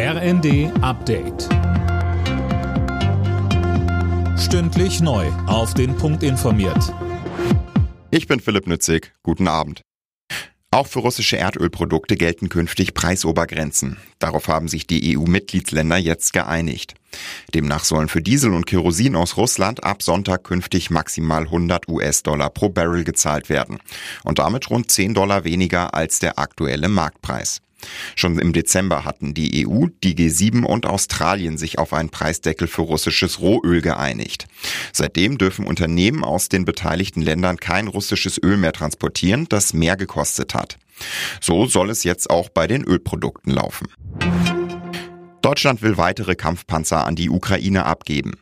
RND Update. Stündlich neu. Auf den Punkt informiert. Ich bin Philipp Nützig. Guten Abend. Auch für russische Erdölprodukte gelten künftig Preisobergrenzen. Darauf haben sich die EU-Mitgliedsländer jetzt geeinigt. Demnach sollen für Diesel und Kerosin aus Russland ab Sonntag künftig maximal 100 US-Dollar pro Barrel gezahlt werden. Und damit rund 10 Dollar weniger als der aktuelle Marktpreis. Schon im Dezember hatten die EU, die G7 und Australien sich auf einen Preisdeckel für russisches Rohöl geeinigt. Seitdem dürfen Unternehmen aus den beteiligten Ländern kein russisches Öl mehr transportieren, das mehr gekostet hat. So soll es jetzt auch bei den Ölprodukten laufen. Deutschland will weitere Kampfpanzer an die Ukraine abgeben.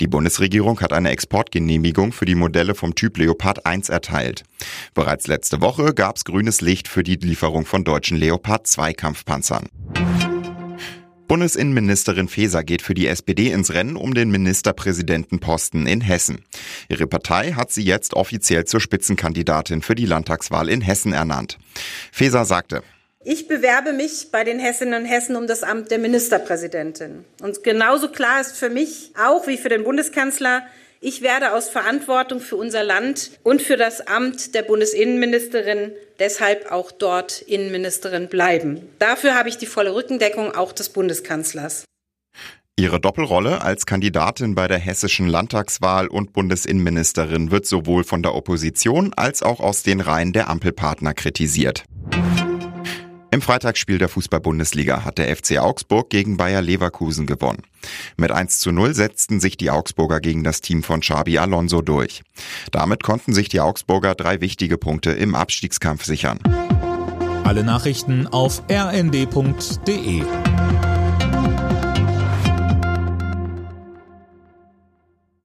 Die Bundesregierung hat eine Exportgenehmigung für die Modelle vom Typ Leopard 1 erteilt. Bereits letzte Woche gab es grünes Licht für die Lieferung von deutschen Leopard 2 Kampfpanzern. Bundesinnenministerin Faeser geht für die SPD ins Rennen um den Ministerpräsidentenposten in Hessen. Ihre Partei hat sie jetzt offiziell zur Spitzenkandidatin für die Landtagswahl in Hessen ernannt. Faeser sagte, ich bewerbe mich bei den Hessinnen und Hessen um das Amt der Ministerpräsidentin. Und genauso klar ist für mich, auch wie für den Bundeskanzler, ich werde aus Verantwortung für unser Land und für das Amt der Bundesinnenministerin deshalb auch dort Innenministerin bleiben. Dafür habe ich die volle Rückendeckung auch des Bundeskanzlers. Ihre Doppelrolle als Kandidatin bei der hessischen Landtagswahl und Bundesinnenministerin wird sowohl von der Opposition als auch aus den Reihen der Ampelpartner kritisiert. Im Freitagsspiel der Fußball-Bundesliga hat der FC Augsburg gegen Bayer Leverkusen gewonnen. Mit 1 zu 0 setzten sich die Augsburger gegen das Team von Xabi Alonso durch. Damit konnten sich die Augsburger drei wichtige Punkte im Abstiegskampf sichern. Alle Nachrichten auf rnd.de